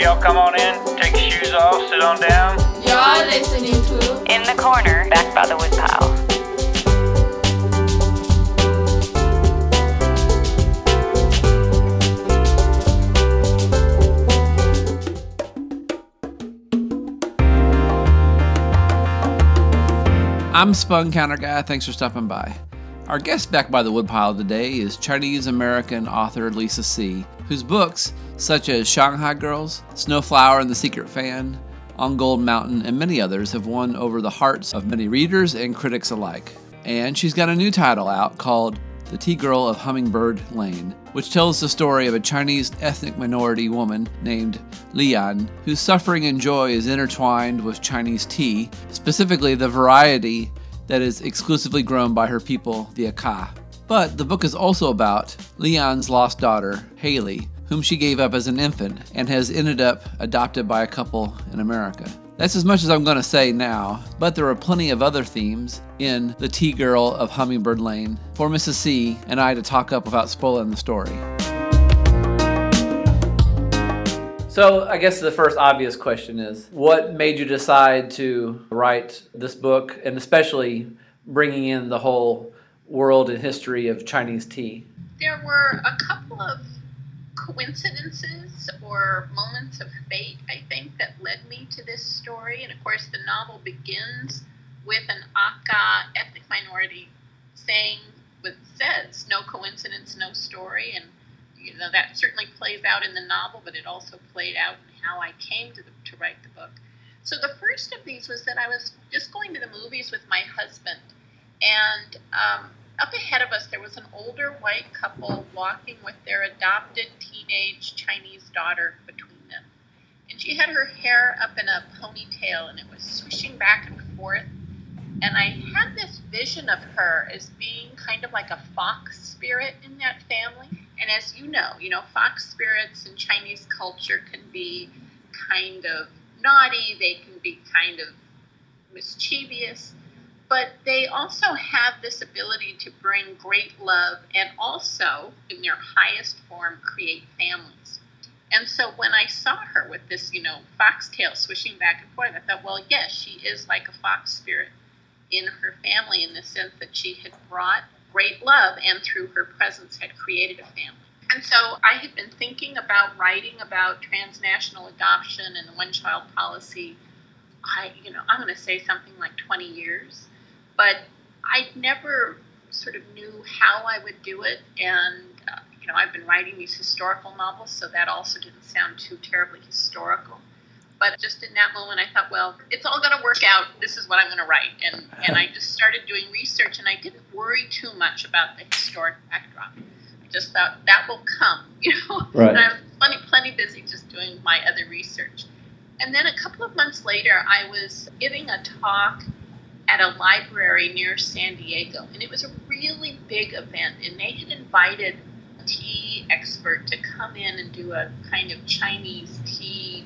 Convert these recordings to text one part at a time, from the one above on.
y'all come on in, take your shoes off, sit on down. You're listening to In the corner, back by the woodpile. I'm Spun Counter Guy. Thanks for stopping by. Our guest back by the woodpile today is Chinese American author Lisa See, whose books, such as Shanghai Girls, Snowflower and the Secret Fan, On Gold Mountain, and many others, have won over the hearts of many readers and critics alike. And she's got a new title out called The Tea Girl of Hummingbird Lane, which tells the story of a Chinese ethnic minority woman named Li-yan, whose suffering and joy is intertwined with Chinese tea, specifically the variety that is exclusively grown by her people, the Akha. But the book is also about Li-yan's lost daughter, Haley, whom she gave up as an infant and has ended up adopted by a couple in America. That's as much as I'm going to say now, but there are plenty of other themes in The Tea Girl of Hummingbird Lane for Mrs. See and I to talk up without spoiling the story. So, I guess the first obvious question is what made you decide to write this book and especially bringing in the whole world and history of Chinese tea? There were a couple of coincidences or moments of fate, I think, that led me to this story. And of course, the novel begins with an Akha ethnic minority saying what says, no coincidence, no story. And you know that certainly plays out in the novel, but it also played out in how I came to, the, to write the book. So the first of these was that I was just going to the movies with my husband, and um, up ahead of us there was an older white couple walking with their adopted teenage Chinese daughter between them, and she had her hair up in a ponytail and it was swishing back and forth. And I had this vision of her as being kind of like a fox spirit in that family and as you know, you know, fox spirits in Chinese culture can be kind of naughty, they can be kind of mischievous, but they also have this ability to bring great love and also, in their highest form, create families. And so when I saw her with this, you know, foxtail swishing back and forth, I thought, well, yes, she is like a fox spirit in her family in the sense that she had brought great love and through her presence had created a family. And so I had been thinking about writing about transnational adoption and the one child policy. I, you know, I'm going to say something like 20 years, but I never sort of knew how I would do it. And, uh, you know, I've been writing these historical novels, so that also didn't sound too terribly historical. But just in that moment, I thought, well, it's all going to work out. This is what I'm going to write. And, and I just started doing research, and I didn't worry too much about the historic backdrop. I just thought that will come, you know. Right. And I was plenty, plenty busy just doing my other research. And then a couple of months later, I was giving a talk at a library near San Diego, and it was a really big event. And they had invited a tea expert to come in and do a kind of Chinese tea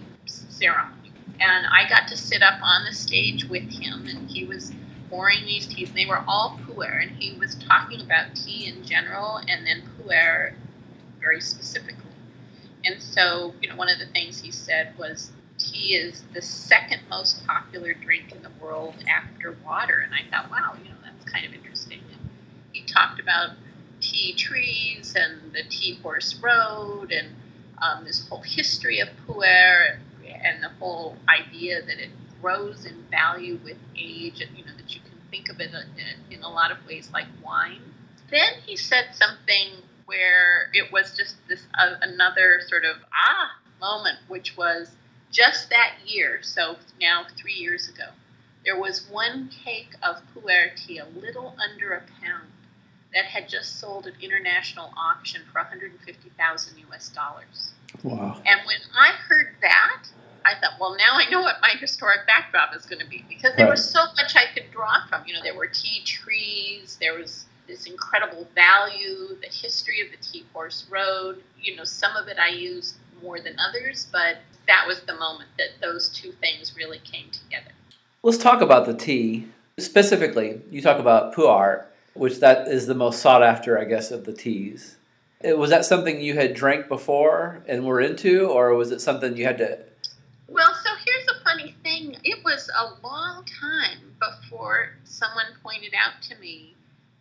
And I got to sit up on the stage with him, and he was pouring these teas. And they were all pu'er, and he was talking about tea in general, and then pu'er very specifically. And so, you know, one of the things he said was tea is the second most popular drink in the world after water. And I thought, wow, you know, that's kind of interesting. And he talked about tea trees and the tea horse road and um, this whole history of pu'er and the whole idea that it grows in value with age, and you know that you can think of it in, in a lot of ways like wine. Then he said something where it was just this uh, another sort of ah moment, which was just that year. So now three years ago, there was one cake of pu'er tea, a little under a pound, that had just sold at international auction for 150,000 US dollars. Wow. And when I heard that, I thought, well, now I know what my historic backdrop is going to be because there Right. was so much I could draw from. You know, there were tea trees, there was this incredible value, the history of the tea horse road. You know, some of it I used more than others, but that was the moment that those two things really came together. Let's talk about the tea. Specifically, you talk about pu'er, which that is the most sought after, I guess, of the teas. Was that something you had drank before and were into, or was it something you had to? Well, so here's a funny thing. It was a long time before someone pointed out to me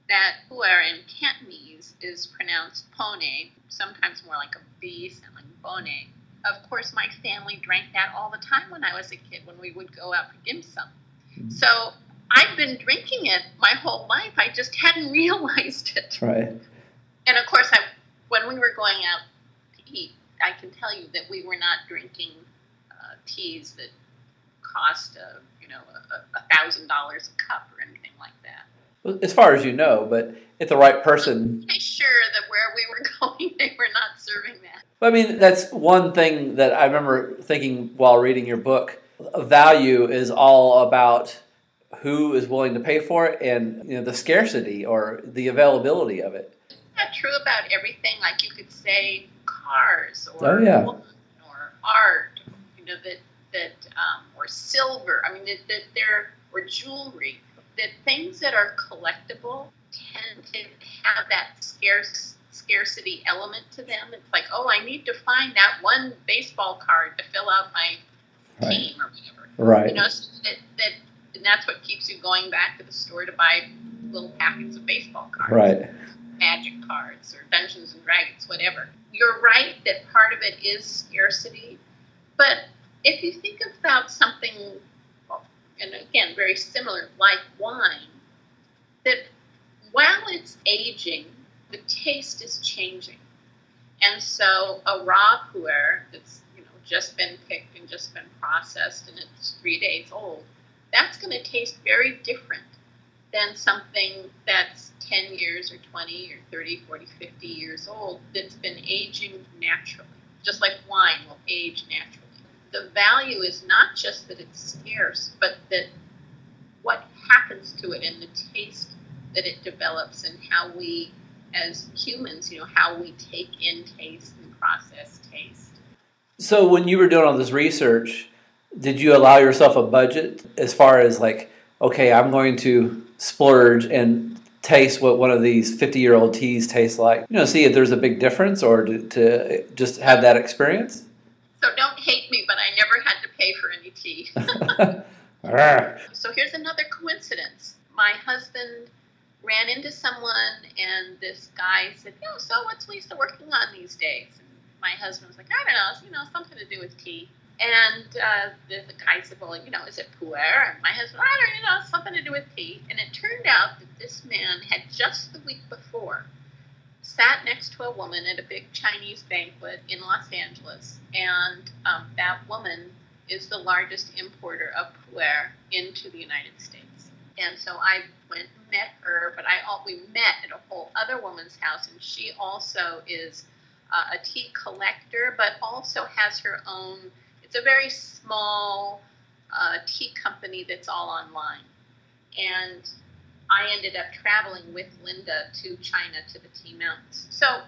that puer in Cantonese is pronounced pone, sometimes more like a B sounding bone. Of course, my family drank that all the time when I was a kid when we would go out for dim sum. Hmm. So I've been drinking it my whole life. I just hadn't realized it. Right. And of course, I, when we were going out to eat, I can tell you that we were not drinking teas that cost, uh, you know, a a thousand dollars a cup or anything like that. Well, As far as you know, but if the right person. I'm sure that where we were going, they were not serving that. I mean, that's one thing that I remember thinking while reading your book. Value is all about who is willing to pay for it and you know the scarcity or the availability of it. Not true about everything. Like you could say cars or Oh, yeah. or art, know that that um, or silver. I mean that, that they're or jewelry. That things that are collectible tend to have that scarce scarcity element to them. It's like, oh, I need to find that one baseball card to fill out my Right. team or whatever. Right. You know, so that, that and that's what keeps you going back to the store to buy little packets of baseball cards Right. magic cards or Dungeons and Dragons, whatever. You're right that part of it is scarcity, but if you think about something, and again, very similar, like wine, that while it's aging, the taste is changing. And so a raw puer that's you know just been picked and just been processed and it's three days old, that's going to taste very different than something that's 10 years or 20 or 30, 40, 50 years old that's been aging naturally, just like wine will age naturally. The value is not just that it's scarce, but that what happens to it and the taste that it develops and how we, as humans, you know, how we take in taste and process taste. So when you were doing all this research, did you allow yourself a budget as far as like, okay, I'm going to splurge and taste what one of these 50 year old teas tastes like? You know, see if there's a big difference or to, to just have that experience? So don't hate me, but I never had to pay for any tea. So here's another coincidence. My husband ran into someone, and this guy said, "You know, so what's Lisa working on these days?" And my husband was like, "I don't know, it's, you know, something to do with tea." And uh, the, the guy said, "Well, you know, is it puer?" And my husband, "I don't, you know, something to do with tea." And it turned out that this man had just the week before sat next to a woman at a big Chinese banquet in Los Angeles, and um, that woman is the largest importer of puer into the United States. And so I went and met her, but I al- we met at a whole other woman's house, and she also is uh, a tea collector, but also has her own. It's a very small uh, tea company that's all online, and I ended up traveling with Linda to China to the Tea Mountains. So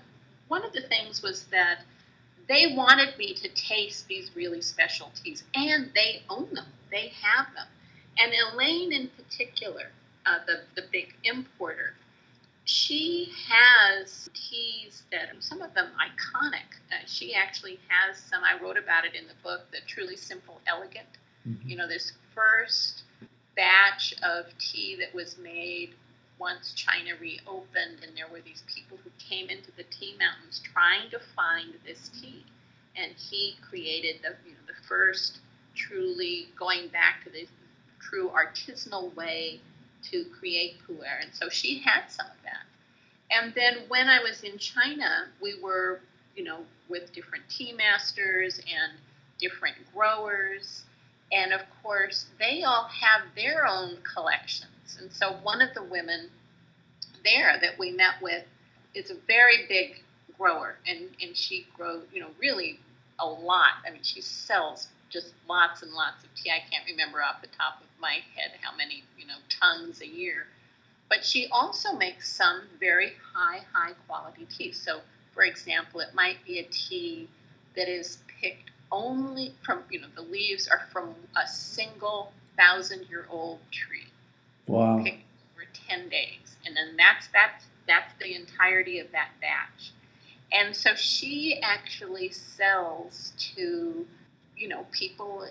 one of the things was that they wanted me to taste these really special teas, and they own them. They have them. And Elaine, in particular, uh, the the big importer, she has teas that are some of them iconic. Uh, she actually has some. I wrote about it in the book, the Truly Simple Elegant. You know, this first batch of tea that was made once China reopened, and there were these people who came into the tea mountains trying to find this tea, and he created the you know the first truly going back to the true artisanal way to create puer, and so she had some of that. And then when I was in China, we were you know with different tea masters and different growers. And of course, they all have their own collections. And so, one of the women there that we met with is a very big grower, and, and she grows, you know, really a lot. I mean, she sells just lots and lots of tea. I can't remember off the top of my head how many, you know, tons a year. But she also makes some very high, high quality tea. So, for example, it might be a tea that is picked only from, you know, the leaves are from a single thousand year old tree Wow. picked over 10 days and then that's that's that's the entirety of that batch And so she actually sells to, you know, people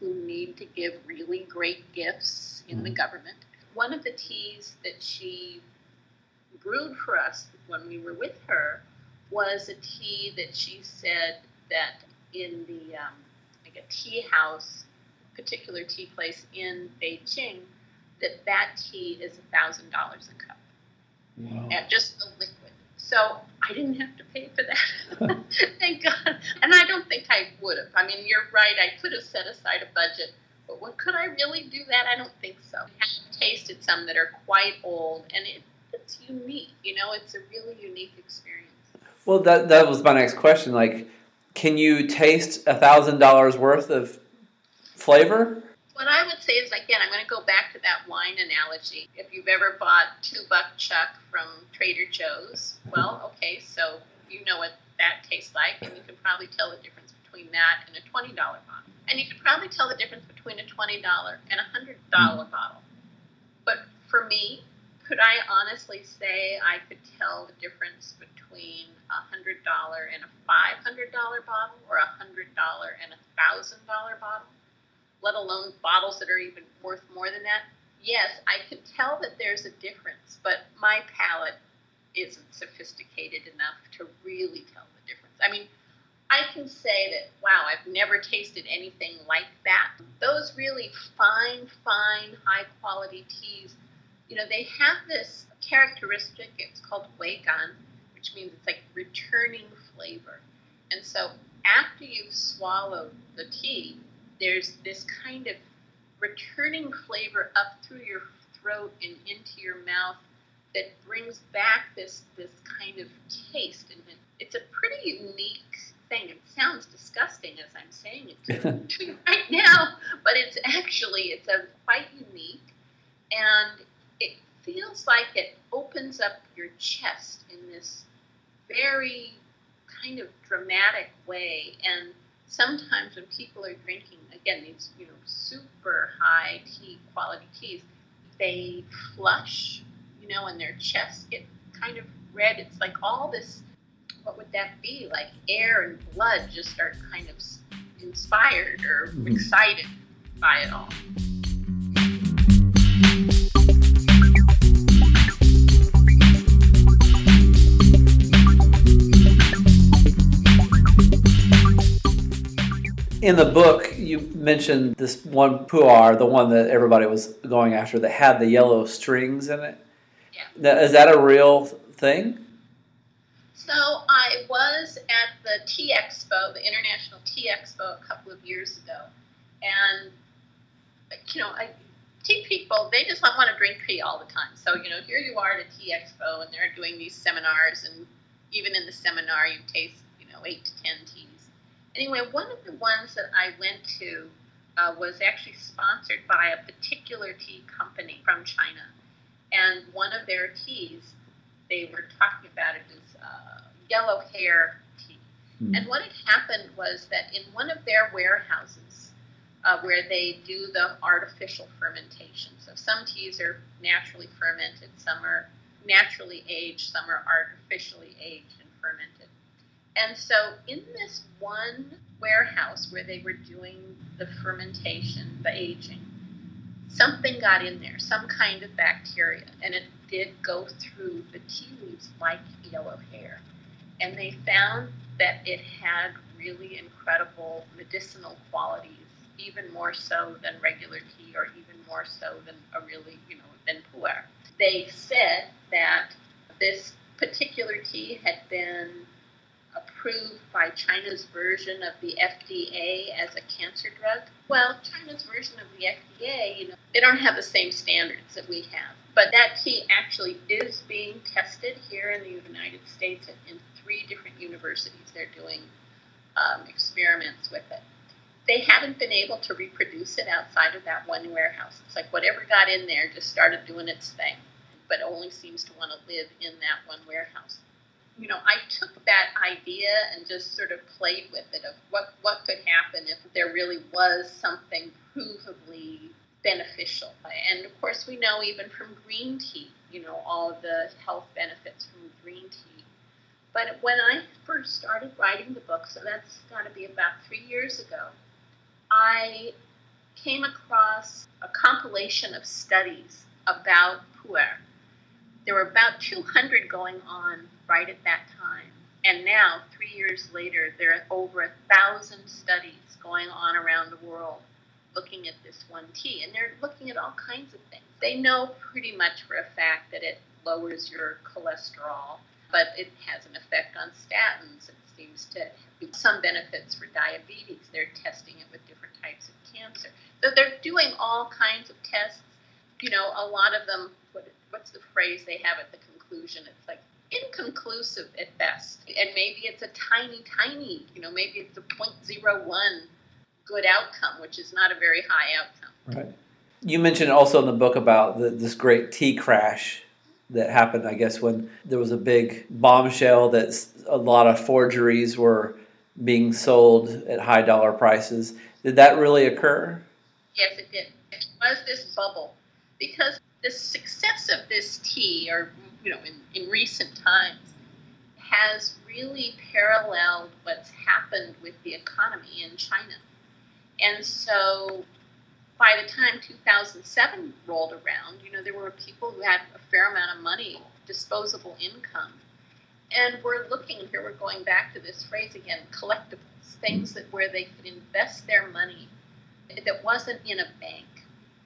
who need to give really great gifts in the mm-hmm. government. One of the teas that she brewed for us when we were with her was a tea that she said that in the um, like a tea house, particular tea place in Beijing, that that tea is a thousand dollars a cup, Wow. and just the liquid. So I didn't have to pay for that. Thank God. And I don't think I would have. I mean, you're right. I could have set aside a budget, but what could I really do that? I don't think so. I've tasted some that are quite old, and it, it's unique. You know, it's a really unique experience. Well, that that was my next question. Like, can you taste a thousand dollars worth of flavor? What I would say is, again, I'm going to go back to that wine analogy. If you've ever bought two buck chuck from Trader Joe's, well, okay, so you know what that tastes like, and you can probably tell the difference between that and a $20 bottle. And you can probably tell the difference between a $20 and a $100 bottle. But for me, could I honestly say I could tell the difference between a $100 and a $500 bottle or a $100 and a $1,000 bottle? let alone bottles that are even worth more than that. Yes, I can tell that there's a difference, but my palate isn't sophisticated enough to really tell the difference. I mean, I can say that, wow, I've never tasted anything like that. Those really fine, fine, high quality teas, you know, they have this characteristic, it's called huigan, which means it's like returning flavor. And so after you've swallowed the tea, there's this kind of returning flavor up through your throat and into your mouth that brings back this this kind of taste. And it, it's a pretty unique thing. It sounds disgusting as i'm saying it to, to you right now but it's actually it's a quite unique. And it feels like it opens up your chest in this very kind of dramatic way. And sometimes when people are drinking again these you know super high tea quality teas they flush you know and their chests get kind of red. It's like all this what would that be? Like air and blood just start kind of inspired or Mhm. excited by it all In the book, you mentioned this one pu'er, the one that everybody was going after, that had the yellow strings in it. Yeah. Now, is that a real thing? So I was at the Tea Expo, the International Tea Expo, a couple of years ago, and you know, I, tea people they just want to drink tea all the time. So you know, here you are at a Tea Expo, and they're doing these seminars, and even in the seminar, you taste you know eight to ten teas. Anyway, one of the ones that I went to uh, was actually sponsored by a particular tea company from China, and one of their teas they were talking about it as uh, yellow hair tea. Hmm. And what had happened was that in one of their warehouses, uh, where they do the artificial fermentation, so some teas are naturally fermented, some are naturally aged, some are artificially aged and fermented. And so in this one warehouse where they were doing the fermentation, the aging, something got in there, some kind of bacteria, and it did go through the tea leaves like yellow hair. And they found that it had really incredible medicinal qualities, even more so than regular tea or even more so than a really, you know, than pu'er. They said that this particular tea had been approved by China's version of the FDA as a cancer drug. Well, China's version of the FDA, you know, they don't have the same standards that we have. But that tea actually is being tested here in the United States in, three different universities. They're doing um, experiments with it. They haven't been able to reproduce it outside of that one warehouse. It's like whatever got in there just started doing its thing, but only seems to want to live in that one warehouse you know, I took that idea and just sort of played with it of what, what could happen if there really was something provably beneficial. And of course, we know even from green tea, you know, all of the health benefits from green tea. But when I first started writing the book, so that's got to be about three years ago, I came across a compilation of studies about pu'er. There were about 200 going on right at that time. And now, three years later, there are over a thousand studies going on around the world looking at this one tea. And they're looking at all kinds of things. They know pretty much for a fact that it lowers your cholesterol, but it has an effect on statins. It seems to have some benefits for diabetes. They're testing it with different types of cancer. So they're doing all kinds of tests. You know, a lot of them, what's the phrase they have at the conclusion? It's like inconclusive at best. And maybe it's a tiny, tiny, you know, maybe it's a 0.01 good outcome, which is not a very high outcome. Right. You mentioned also in the book about the, this great tea crash that happened, I guess, when there was a big bombshell that a lot of forgeries were being sold at high dollar prices. Did that really occur? Yes, it did. It was this bubble because the success of this tea, or you know, in, in recent times, has really paralleled what's happened with the economy in China. And so by the time 2007 rolled around, you know, there were people who had a fair amount of money, disposable income. And we're looking here, we're going back to this phrase again collectibles, things that where they could invest their money that wasn't in a bank.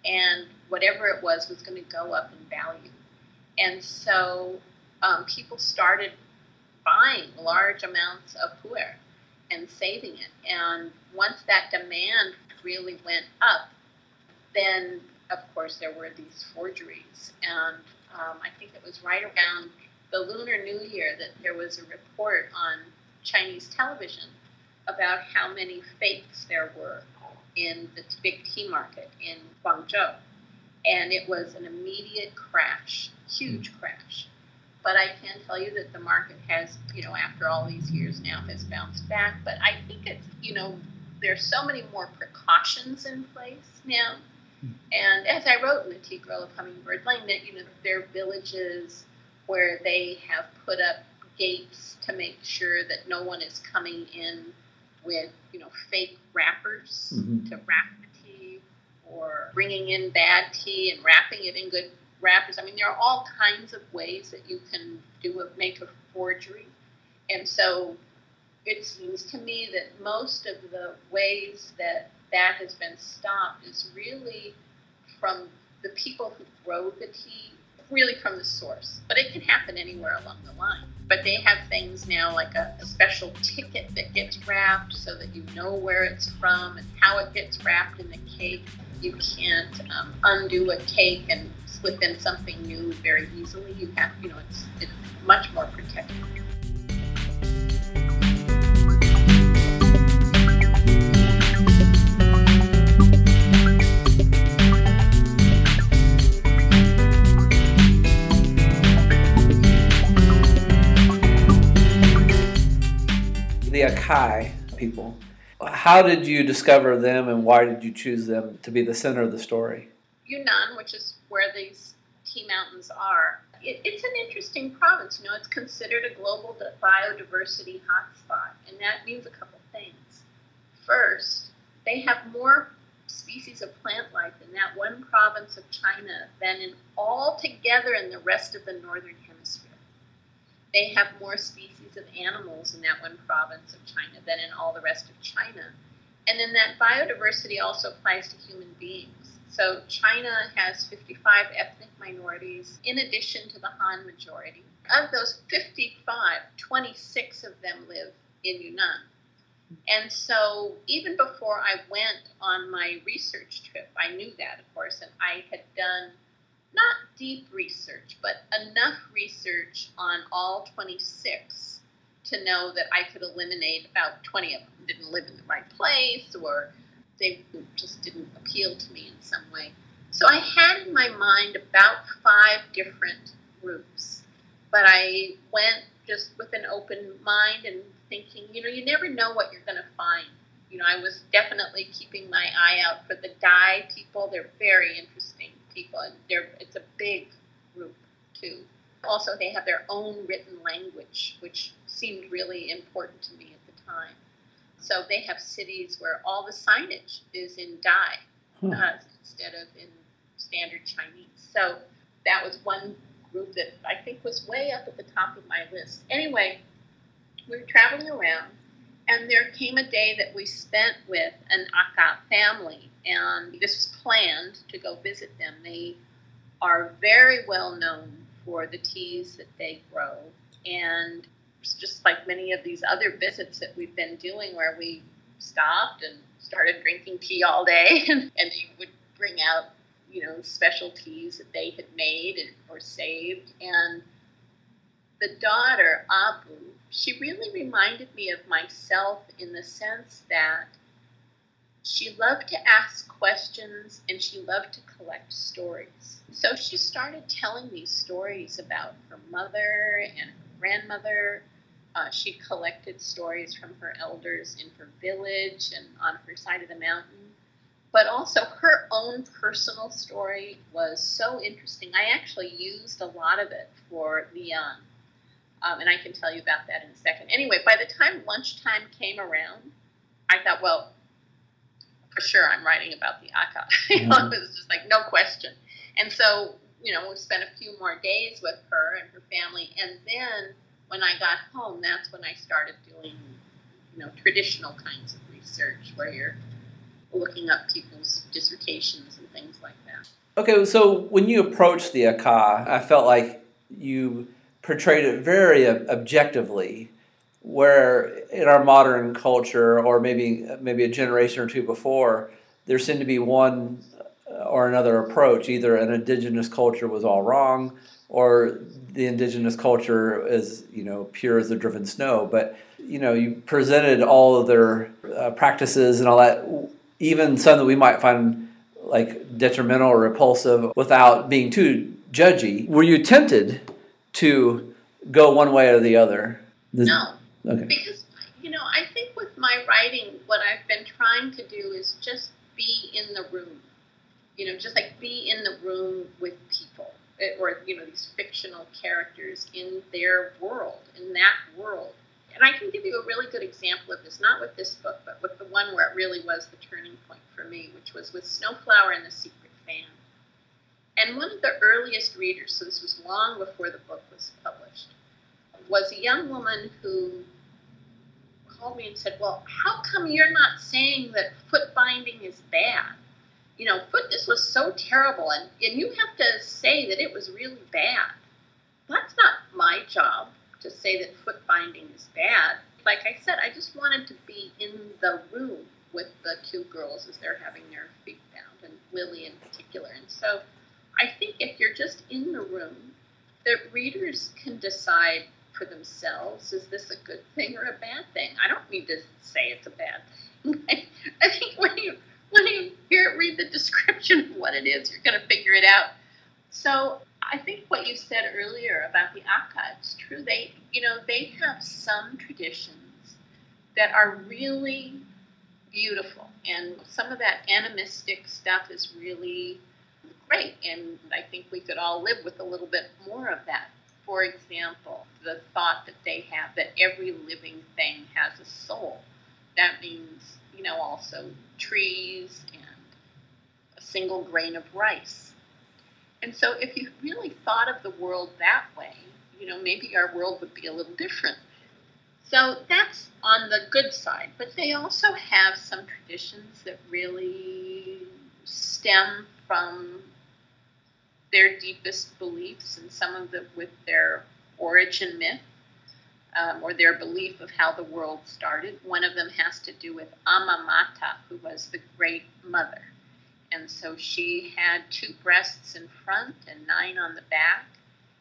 And whatever it was was going to go up in value. And so um, people started buying large amounts of pu'er and saving it. And once that demand really went up, then of course there were these forgeries. And um, I think it was right around the Lunar New Year that there was a report on Chinese television about how many fakes there were in the big tea market in Guangzhou. And it was an immediate crash, huge crash. But I can tell you that the market has, you know, after all these years now, has bounced back. But I think it's, you know, there's so many more precautions in place now. And as I wrote in the Tea Girl of Hummingbird Lane, that you know there are villages where they have put up gates to make sure that no one is coming in with you know fake wrappers mm-hmm. to wrap or bringing in bad tea and wrapping it in good wrappers. I mean, there are all kinds of ways that you can do a, make a forgery, and so it seems to me that most of the ways that that has been stopped is really from the people who grow the tea, really from the source. But it can happen anywhere along the line. But they have things now like a, a special ticket that gets wrapped so that you know where it's from and how it gets wrapped in the cake. You can't um, undo a cake and slip in something new very easily. You have, you know, it's, it's much more protected. the Akha people. How did you discover them and why did you choose them to be the center of the story? Yunnan, which is where these tea mountains are, it, it's an interesting province. You know, it's considered a global biodiversity hotspot, and that means a couple things. First, they have more species of plant life in that one province of China than in all together in the rest of the northern hemisphere. They have more species of animals in that one province of China than in all the rest of China. And then that biodiversity also applies to human beings. So China has 55 ethnic minorities in addition to the Han majority. Of those 55, 26 of them live in Yunnan. And so even before I went on my research trip, I knew that, of course, and I had done not deep research, but enough research on all 26 to know that I could eliminate about 20 of them didn't live in the right place or they just didn't appeal to me in some way. So I had in my mind about five different groups, but I went just with an open mind and thinking, you know, you never know what you're going to find. You know, I was definitely keeping my eye out for the Dai people. They're very interesting people, and they're it's a big group too. Also, they have their own written language, which seemed really important to me at the time. So they have cities where all the signage is in Dai Hmm. uh, instead of in standard Chinese. So that was one group that I think was way up at the top of my list. Anyway, we were traveling around, and there came a day that we spent with an Akha family, and this was planned to go visit them. They are very well known for the teas that they grow, and just like many of these other visits that we've been doing, where we stopped and started drinking tea all day, and, they would bring out, you know, special teas that they had made and, or saved. And the daughter, Abu, she really reminded me of myself in the sense that she loved to ask questions and she loved to collect stories. So she started telling these stories about her mother and her grandmother. Uh, she collected stories from her elders in her village and on her side of the mountain. But also, her own personal story was so interesting. I actually used a lot of it for Li-yan. Um, and I can tell you about that in a second. Anyway, by the time lunchtime came around, I thought, well, for sure I'm writing about the Akha. you know, it was just like, no question. And so, you know, we spent a few more days with her and her family. And then when I got home, that's when I started doing, you know, traditional kinds of research where you're looking up people's dissertations and things like that. Okay, so when you approached the Akha, I felt like you portrayed it very objectively, where in our modern culture, or maybe maybe a generation or two before, there seemed to be one uh, or another approach. Either an indigenous culture was all wrong, or the indigenous culture is you know pure as the driven snow. But you know you presented all of their uh, practices and all that, even some that we might find like detrimental or repulsive without being too judgy. Were you tempted to go one way or the other? The- No, Okay. because you know i think with my writing what i've been trying to do is just be in the room you know just like be in the room with people eh, or you know these fictional characters in their world in that world and i can give you a really good example of this not with this book but with the one where it really was the turning point for me which was with snowflower and the secret fan and one of the earliest readers so this was long before the book was published was a young woman who called me and said, Well, how come you're not saying that foot binding is bad? You know, foot, this was so terrible, and, and you have to say that it was really bad. That's not my job to say that foot binding is bad. Like I said, I just wanted to be in the room with the two girls as they're having their feet bound, and Lily in particular. And so I think if you're just in the room, that readers can decide for themselves is this a good thing or a bad thing? I don't need to say it's a bad thing. I think when you when you hear read the description of what it is, you're going to figure it out. So I think what you said earlier about the Akha, it's true. They you know they have some traditions that are really beautiful, and some of that animistic stuff is really great. And I think we could all live with a little bit more of that for example, the thought that they have that every living thing has a soul. That means, you know, also trees and a single grain of rice. And so, if you really thought of the world that way, you know, maybe our world would be a little different. So, that's on the good side. But they also have some traditions that really stem from their deepest beliefs and some of them with their origin myth um, or their belief of how the world started. One of them has to do with Amamata, who was the great mother. And so she had two breasts in front and nine on the back.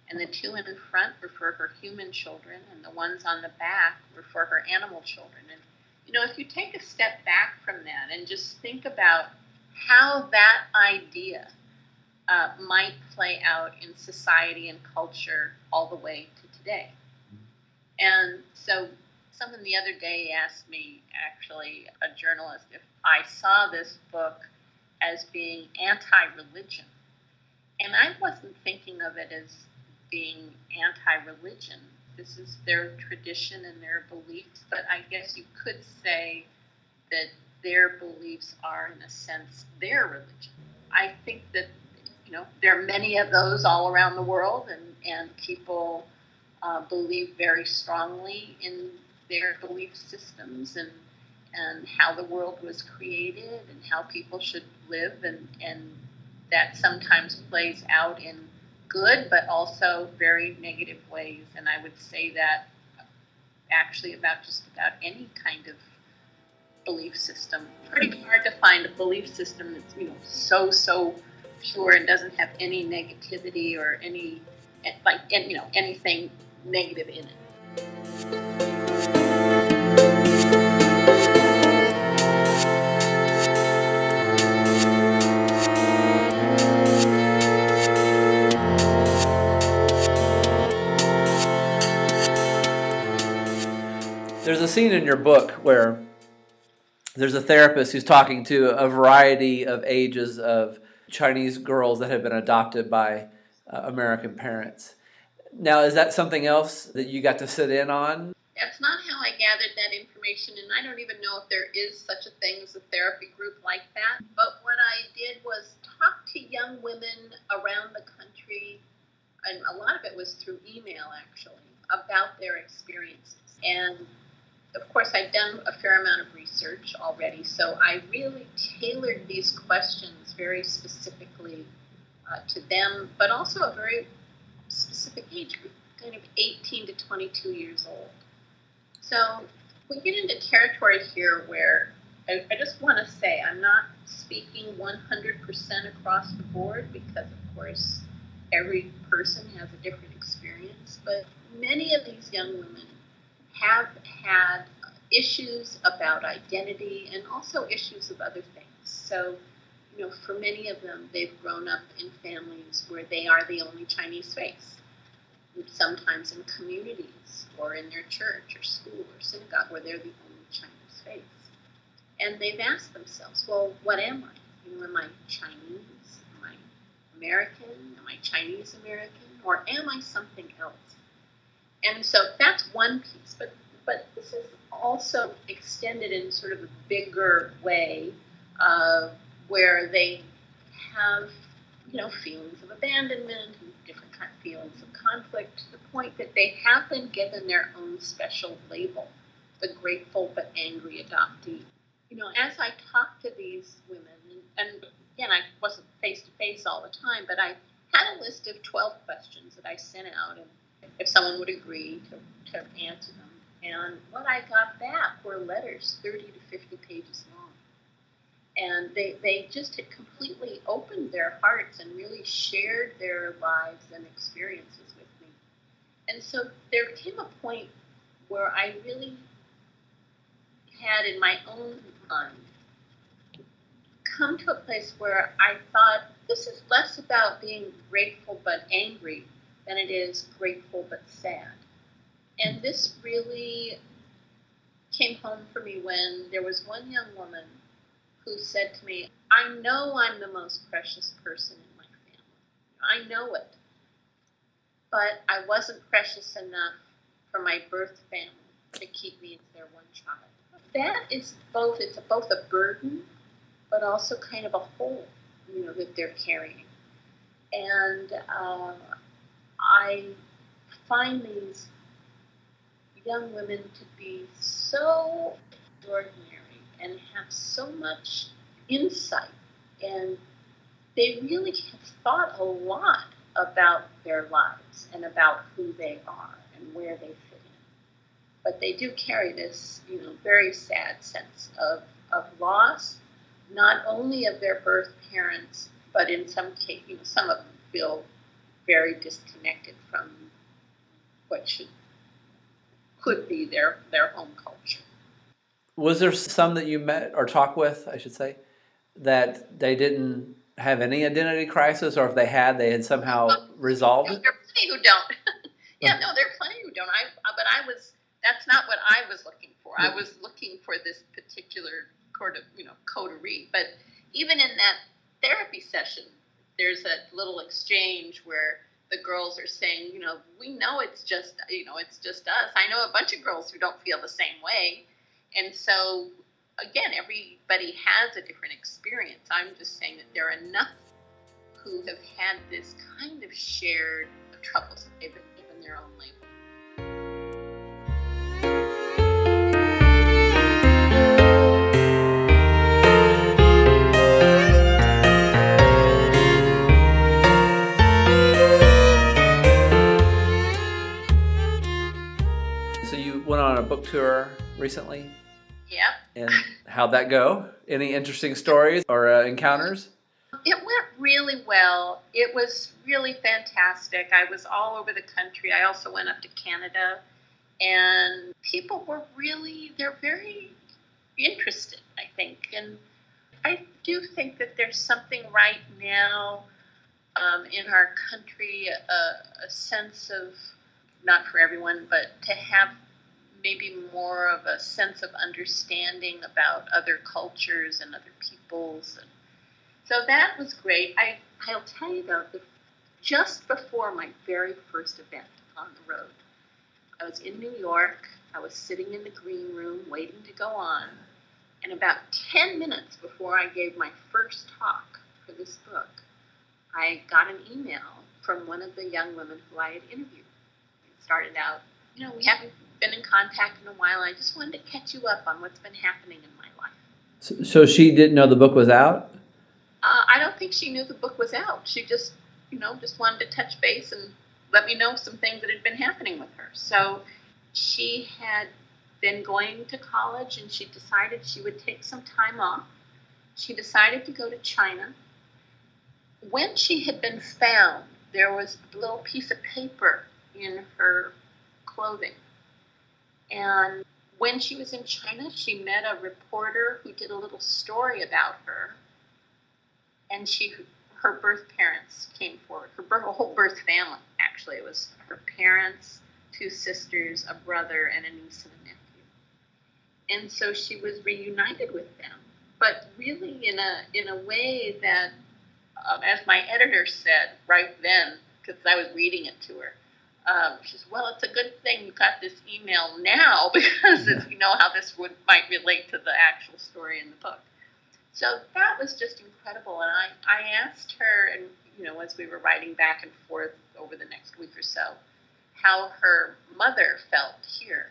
And the two in front were for her human children, and the ones on the back were for her animal children. And, you know, if you take a step back from that and just think about how that idea uh, might play out in society and culture all the way to today. And so, someone the other day asked me, actually, a journalist, if I saw this book as being anti religion. And I wasn't thinking of it as being anti-religion. This is their tradition and their beliefs, but I guess you could say that their beliefs are, in a sense, their religion. I think that you know there are many of those all around the world, and and people uh, believe very strongly in their belief systems and and how the world was created and how people should live and and that sometimes plays out in good but also very negative ways. And i would say that actually about just about any kind of belief system. Pretty hard to find a belief system that's you know so so pure and doesn't have any negativity or any like you know anything negative in it. There's a scene in your book where there's a therapist who's talking to a variety of ages of Chinese girls that have been adopted by uh, American parents. Now, is that something else that you got to sit in on? That's not how I gathered that information, and I don't even know if there is such a thing as a therapy group like that. But what I did was talk to young women around the country, and a lot of it was through email actually, about their experiences. And of course, I'd done a fair amount of research already, so I really tailored these questions very specifically uh, to them, but also a very specific age group, kind of 18 to 22 years old. So we get into territory here where I, I just want to say I'm not speaking 100% across the board because, of course, every person has a different experience, but many of these young women have had issues about identity and also issues of other things. So, you know, for many of them, they've grown up in families where they are the only Chinese face, sometimes in communities or in their church or school or synagogue where they're the only Chinese face. And they've asked themselves, well, what am I? You know, am I Chinese? Am I American? Am I Chinese American? Or am I something else? And so that's one piece, but but this is also extended in sort of a bigger way, uh, where they have you know feelings of abandonment and different kind of feelings of conflict to the point that they have been given their own special label, the grateful but angry adoptee. You know, as I talk to these women, and, and again, I wasn't face to face all the time, but I had a list of 12 questions that I sent out, and if someone would agree to, to answer them. And what I got back were letters 30 to 50 pages long. And they, they just had completely opened their hearts and really shared their lives and experiences with me. And so there came a point where I really had in my own mind come to a place where I thought this is less about being grateful but angry than it is grateful but sad. And this really came home for me when there was one young woman who said to me, I know I'm the most precious person in my family. I know it. But I wasn't precious enough for my birth family to keep me as their one child. That is both, it's both a burden, but also kind of a hole, you know, that they're carrying. And uh, I find these young women to be so extraordinary and have so much insight. And they really have thought a lot about their lives and about who they are and where they fit in. But they do carry this, you know, very sad sense of, of loss, not only of their birth parents, but in some case, you know, some of them feel very disconnected from what should could be their their home culture. Was there some that you met or talked with, I should say, that they didn't have any identity crisis, or if they had, they had somehow well, resolved it? There are plenty who don't. yeah, no, there are plenty who don't. I, uh, but I was. That's not what I was looking for. I was looking for this particular sort of, you know, coterie. But even in that therapy session, there's a little exchange where the girls are saying, you know, we know it's just, you know, it's just us. I know a bunch of girls who don't feel the same way. And so, again, everybody has a different experience. I'm just saying that there are enough who have had this kind of shared been given their own label. So you went on a book tour recently, Yeah. and how'd that go? Any interesting stories or uh, encounters? It went really well. It was really fantastic. I was all over the country. I also went up to Canada, and people were really, they're very interested, I think. And I do think that there's something right now um, in our country, a, a sense of, not for everyone, but to have maybe more of a sense of understanding about other cultures and other peoples. And so that was great. I, I'll tell you though, just before my very first event on the road, I was in New York. I was sitting in the green room waiting to go on. And about 10 minutes before I gave my first talk for this book, I got an email from one of the young women who I had interviewed. It started out, you know, we haven't been in contact in a while. I just wanted to catch you up on what's been happening in my life. So, so she didn't know the book was out. Uh, I don't think she knew the book was out. She just, you know, just wanted to touch base and let me know some things that had been happening with her. So she had been going to college and she decided she would take some time off. She decided to go to China. When she had been found, there was a little piece of paper in her clothing. And when she was in China, she met a reporter who did a little story about her and she her birth parents came forward. Her, birth, whole birth family actually it was her parents, two sisters, a brother, and a niece and a nephew. And so she was reunited with them, but really in a in a way that, um, as my editor said right then, because I was reading it to her. Um, she says, "Well, it's a good thing you got this email now because it's, you know how this would might relate to the actual story in the book." So that was just incredible. And I, I asked her, and you know, as we were writing back and forth over the next week or so, how her mother felt here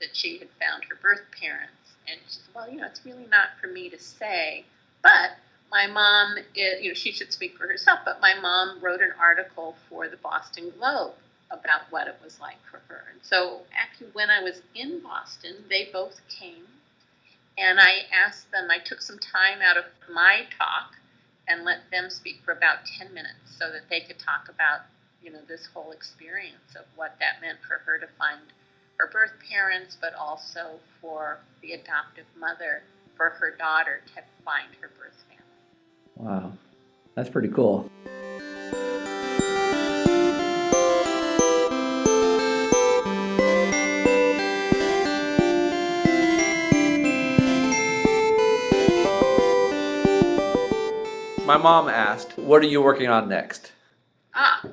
that she had found her birth parents. And she said, well, you know, it's really not for me to say, but my mom, is, you know, she should speak for herself, but my mom wrote an article for the Boston Globe about what it was like for her. And so actually, when I was in Boston, they both came and I asked them, I took some time out of my talk and let them speak for about 10 minutes so that they could talk about, you know, this whole experience of what that meant for her to find her birth parents, but also for the adoptive mother, for her daughter to find her birth family. Wow, that's pretty cool. My mom asked, "What are you working on next?" Ah,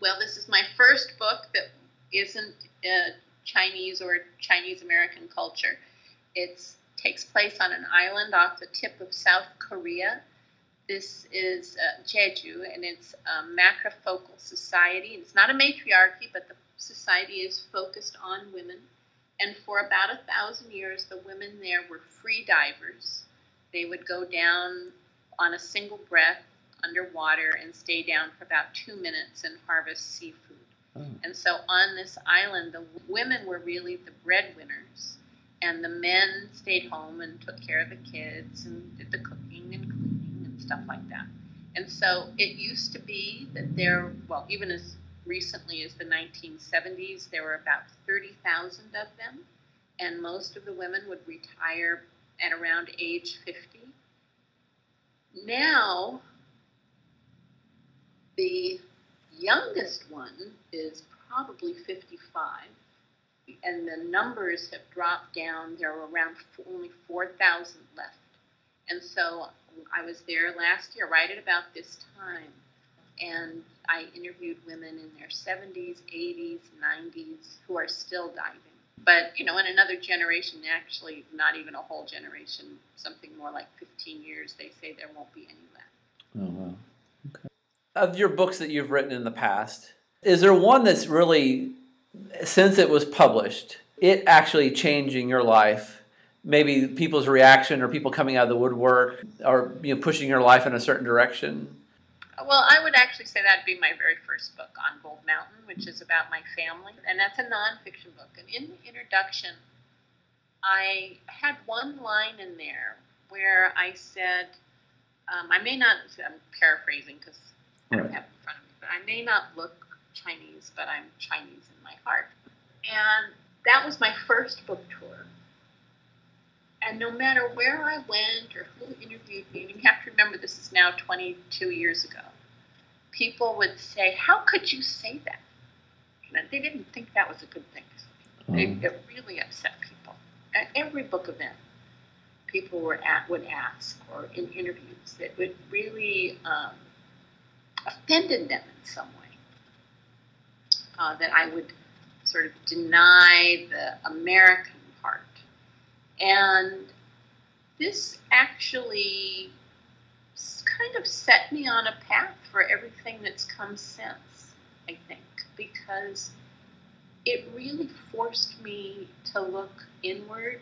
well, this is my first book that isn't uh, Chinese or Chinese American culture. It takes place on an island off the tip of South Korea. This is uh, Jeju, and it's a matrifocal society. It's not a matriarchy, but the society is focused on women. And for about a thousand years, the women there were free divers. They would go down on a single breath underwater and stay down for about two minutes and harvest seafood. Oh. And so on this island, the women were really the breadwinners, and the men stayed home and took care of the kids and did the cooking and cleaning and stuff like that. And so it used to be that there, well, even as recently as the 1970s, there were about 30,000 of them, and most of the women would retire at around age 50 now, the youngest one is probably 55, and the numbers have dropped down. There are around only 4,000 left. And so I was there last year, right at about this time, and I interviewed women in their 70s, 80s, 90s who are still diving. But, you know, in another generation, actually not even a whole generation, something more like 15 years, they say there won't be any left. Oh, wow. Okay. Of your books that you've written in the past, is there one that's really, since it was published, it actually changing your life? Maybe people's reaction or people coming out of the woodwork or you know, pushing your life in a certain direction? Well, I would actually say that'd be my very first book on Gold Mountain, which is about my family, and that's a nonfiction book. And in the introduction, I had one line in there where I said, um, I may not, I'm paraphrasing because I don't have it in front of me, but I may not look Chinese, but I'm Chinese in my heart. And that was my first book tour. And no matter where I went or who interviewed me, and you have to remember this is now 22 years ago, people would say, How could you say that? And they didn't think that was a good thing. Mm. It, it, really upset people. At every book event, people were at, would ask, or in interviews, that would really um, offended them in some way. Uh, that I would sort of deny the American. And this actually kind of set me on a path for everything that's come since, I think, because it really forced me to look inward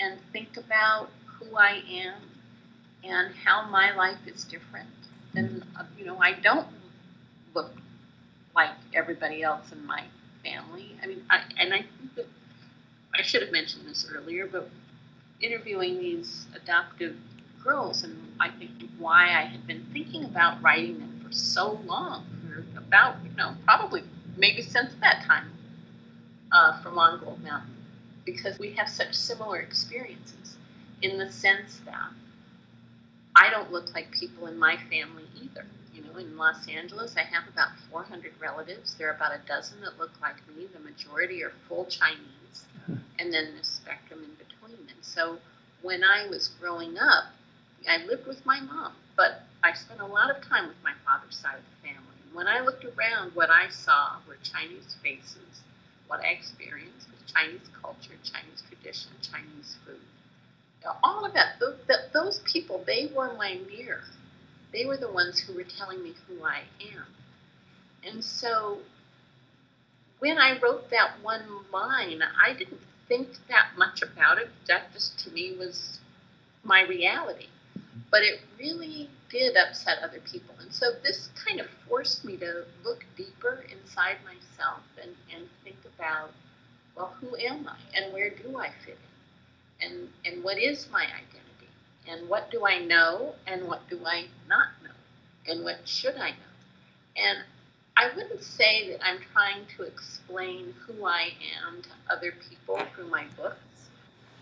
and think about who I am and how my life is different. And, uh, you know, I don't look like everybody else in my family. I mean, I, and I think that I should have mentioned this earlier, but interviewing these adoptive girls, and I think why I had been thinking about writing them for so long, for about, you know, probably maybe since that time uh, from on Gold Mountain, because we have such similar experiences in the sense that I don't look like people in my family either. You know, in Los Angeles, I have about 400 relatives. There are about a dozen that look like me. The majority are full Chinese. And then the spectrum in between. And so when I was growing up, I lived with my mom, but I spent a lot of time with my father's side of the family. And when I looked around, what I saw were Chinese faces. What I experienced was Chinese culture, Chinese tradition, Chinese food. All of that, those people, they were my mirror. They were the ones who were telling me who I am. And so when I wrote that one line, I didn't think that much about it. That just to me was my reality but it really did upset other people. And so this kind of forced me to look deeper inside myself and, and think about, well, who am I and where do I fit in? And, and what is my identity? And what do I know and what do I not know? And what should I know? And I wouldn't say that I'm trying to explain who I am to other people through my books,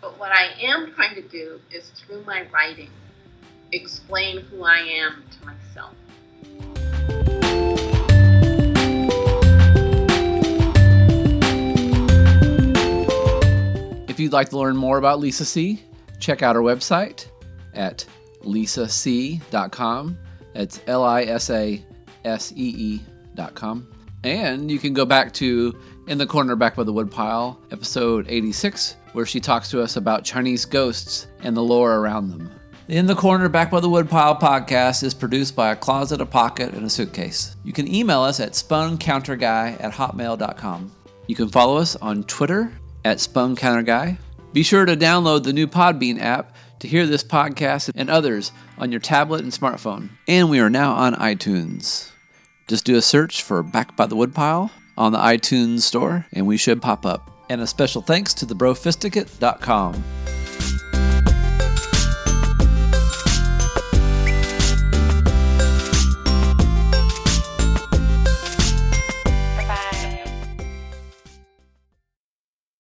but what I am trying to do is through my writing explain who I am to myself. If you'd like to learn more about Lisa See, check out our website at lisasee.com. That's L I S A S E And you can go back to In the Corner Back by the Woodpile, episode 86, where she talks to us about Chinese ghosts and the lore around them. In the Corner Back by the Woodpile podcast is produced by a closet, a pocket, and a suitcase. You can email us at spuncounterguy at hotmail.com. You can follow us on Twitter at spuncounterguy. Be sure to download the new Podbean app to hear this podcast and others on your tablet and smartphone. And we are now on iTunes. Just do a search for Back by the Woodpile on the iTunes store, and we should pop up. And a special thanks to the brofisticate.com.